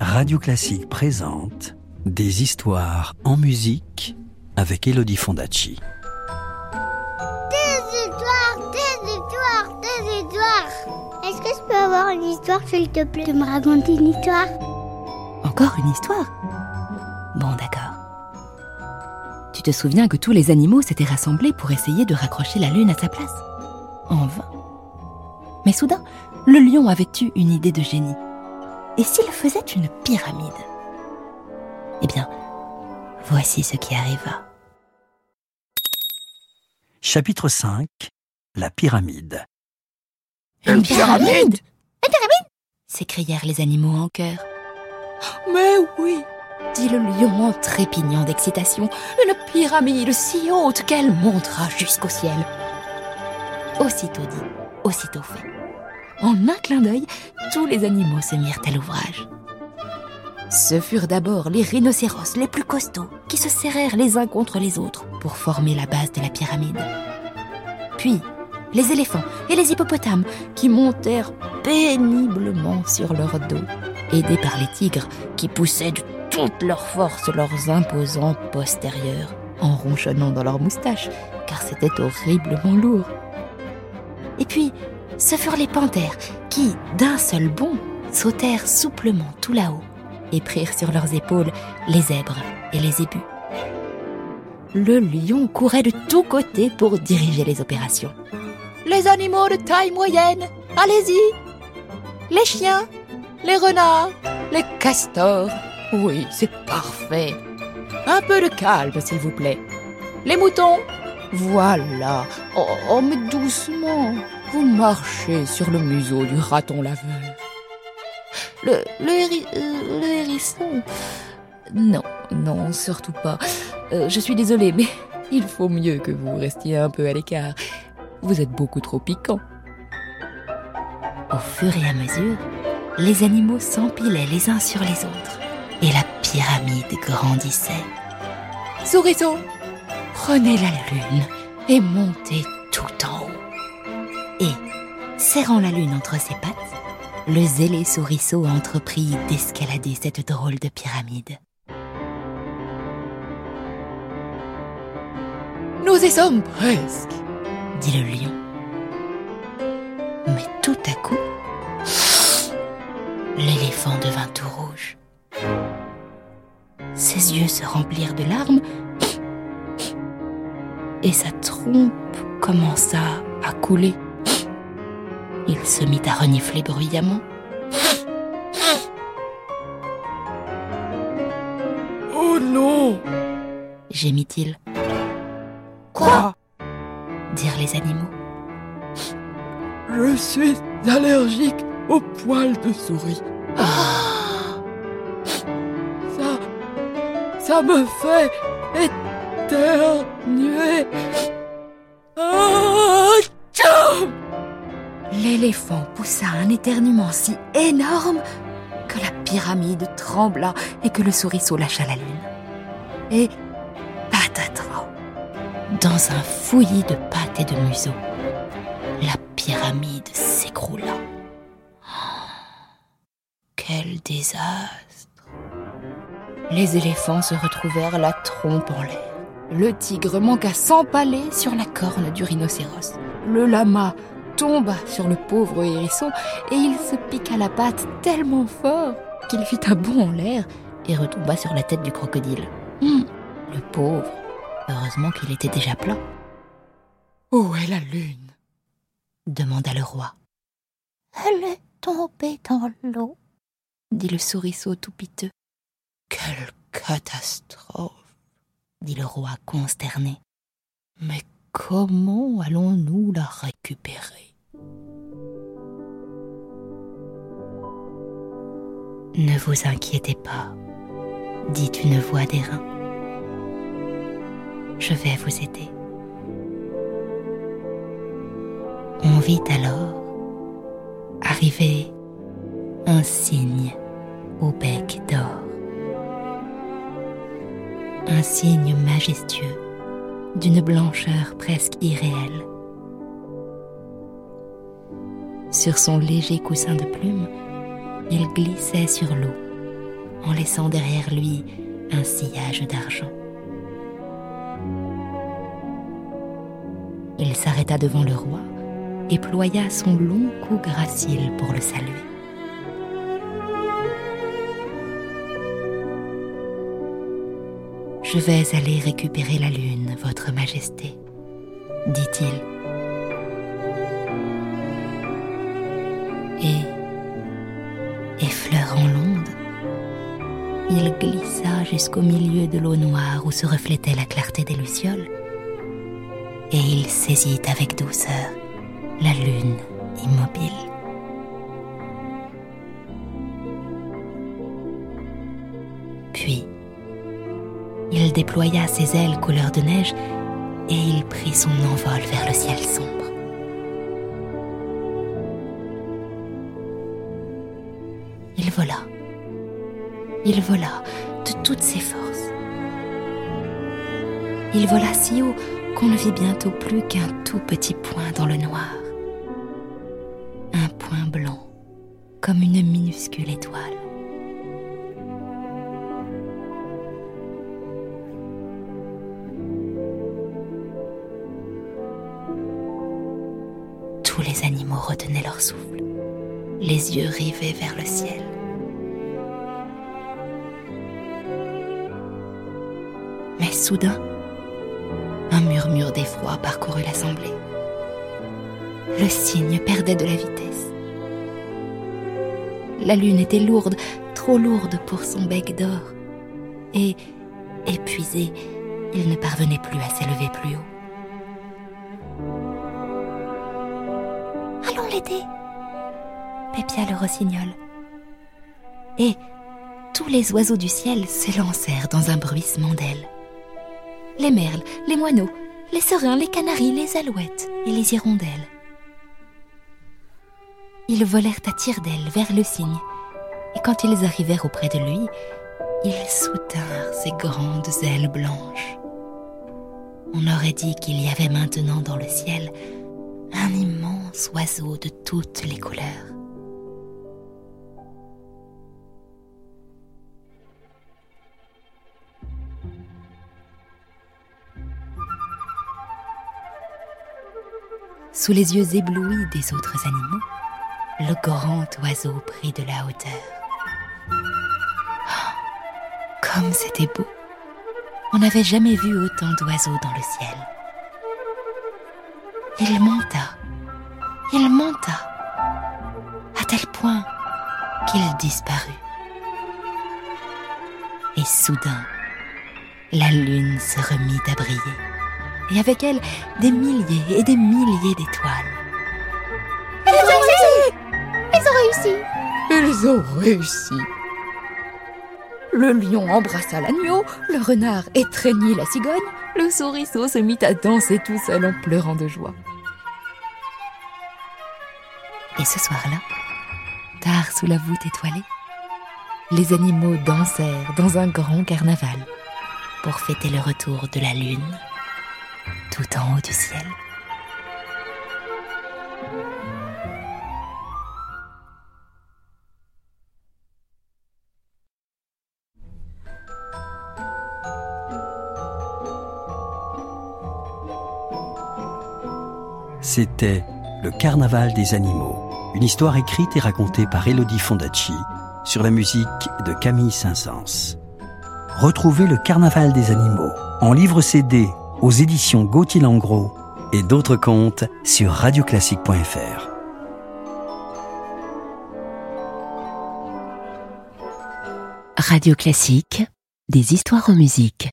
Radio Classique présente Des histoires en musique avec Elodie Fondacci. Des histoires, des histoires, des histoires. Est-ce que je peux avoir une histoire, s'il te plaît, de me raconter une histoire? Encore une histoire? Bon, d'accord. Tu te souviens que tous les animaux s'étaient rassemblés pour essayer de raccrocher la lune à sa place? En vain. Mais soudain, le lion avait eu une idée de génie. Et s'il faisait une pyramide? Eh bien, voici ce qui arriva. Chapitre 5 La pyramide. Une pyramide? Une pyramide? s'écrièrent les animaux en chœur. Mais oui dit le lion en trépignant d'excitation. Une pyramide si haute qu'elle montera jusqu'au ciel. Aussitôt dit, aussitôt fait. En un clin d'œil, tous les animaux se mirent à l'ouvrage. Ce furent d'abord les rhinocéros les plus costauds qui se serrèrent les uns contre les autres pour former la base de la pyramide. Puis, les éléphants et les hippopotames qui montèrent péniblement sur leur dos, aidés par les tigres qui poussaient de toute leur force leurs imposants postérieurs en ronchonnant dans leurs moustaches car c'était horriblement lourd. Et puis, ce furent les panthères qui, d'un seul bond, sautèrent souplement tout là-haut et prirent sur leurs épaules les zèbres et les ébus. Le lion courait de tous côtés pour diriger les opérations. Les animaux de taille moyenne, allez-y Les chiens, les renards, les castors, oui, c'est parfait. Un peu de calme, s'il vous plaît. Les moutons Voilà. Oh, oh mais doucement. Vous marchez sur le museau du raton laveur. Le, le hérisson Non, non, surtout pas. Euh, je suis désolée, mais il faut mieux que vous restiez un peu à l'écart. Vous êtes beaucoup trop piquant. Au fur et à mesure, les animaux s'empilaient les uns sur les autres et la pyramide grandissait. Souriceau, prenez la lune et montez tout en serrant la lune entre ses pattes, le zélé souriceau entreprit d'escalader cette drôle de pyramide. Nous y sommes presque, dit le lion. Mais tout à coup, l'éléphant devint tout rouge. Ses yeux se remplirent de larmes et sa trompe commença à couler. Il se mit à renifler bruyamment. Oh non gémit-il. Quoi? Dirent les animaux. Je suis allergique aux poils de souris. Ça. Ça me fait éternuer. L'éléphant poussa un éternuement si énorme que la pyramide trembla et que le souriceau lâcha la lune. Et patatras, dans un fouillis de pattes et de museaux, la pyramide s'écroula. Quel désastre Les éléphants se retrouvèrent la trompe en l'air. Le tigre manqua s'empaler sur la corne du rhinocéros. Le lama tomba sur le pauvre hérisson et il se piqua la patte tellement fort qu'il fit un bond en l'air et retomba sur la tête du crocodile. Hum, le pauvre, heureusement qu'il était déjà plat. Où est la lune? demanda le roi. Elle est tombée dans l'eau, dit le souriceau tout piteux. Quelle catastrophe dit le roi consterné. Mais comment allons-nous la récupérer? Ne vous inquiétez pas, dit une voix d'airain. Je vais vous aider. On vit alors arriver un cygne au bec d'or. Un cygne majestueux d'une blancheur presque irréelle. Sur son léger coussin de plumes, il glissait sur l'eau, en laissant derrière lui un sillage d'argent. Il s'arrêta devant le roi et ploya son long cou gracile pour le saluer. Je vais aller récupérer la lune, Votre Majesté, dit-il. Il glissa jusqu'au milieu de l'eau noire où se reflétait la clarté des lucioles, et il saisit avec douceur la lune immobile. Puis, il déploya ses ailes couleur de neige et il prit son envol vers le ciel sombre. Il vola. Il vola de toutes ses forces. Il vola si haut qu'on ne vit bientôt plus qu'un tout petit point dans le noir. Un point blanc, comme une minuscule étoile. Tous les animaux retenaient leur souffle, les yeux rivés vers le ciel. Soudain, un murmure d'effroi parcourut l'assemblée. Le cygne perdait de la vitesse. La lune était lourde, trop lourde pour son bec d'or. Et, épuisé, il ne parvenait plus à s'élever plus haut. Allons l'aider, pépia le rossignol. Et tous les oiseaux du ciel s'élancèrent dans un bruissement d'ailes les merles, les moineaux, les serins, les canaris, les alouettes et les hirondelles. Ils volèrent à tire-d'aile vers le cygne, et quand ils arrivèrent auprès de lui, ils soutinrent ses grandes ailes blanches. On aurait dit qu'il y avait maintenant dans le ciel un immense oiseau de toutes les couleurs. Sous les yeux éblouis des autres animaux, le grand oiseau prit de la hauteur. Oh, comme c'était beau On n'avait jamais vu autant d'oiseaux dans le ciel. Il monta, il monta, à tel point qu'il disparut. Et soudain, la lune se remit à briller et avec elle des milliers et des milliers d'étoiles. Ils ont réussi Ils ont réussi Ils ont réussi Le lion embrassa l'agneau, le renard étreignit la cigogne, le souriceau se mit à danser tout seul en pleurant de joie. Et ce soir-là, tard sous la voûte étoilée, les animaux dansèrent dans un grand carnaval pour fêter le retour de la lune tout en haut du ciel. C'était Le Carnaval des animaux, une histoire écrite et racontée par Elodie Fondacci sur la musique de Camille Saint-Saëns. Retrouvez Le Carnaval des animaux en livre CD aux éditions Gauthier Langros et d'autres contes sur radioclassique.fr. Radio Classique, des histoires en musique.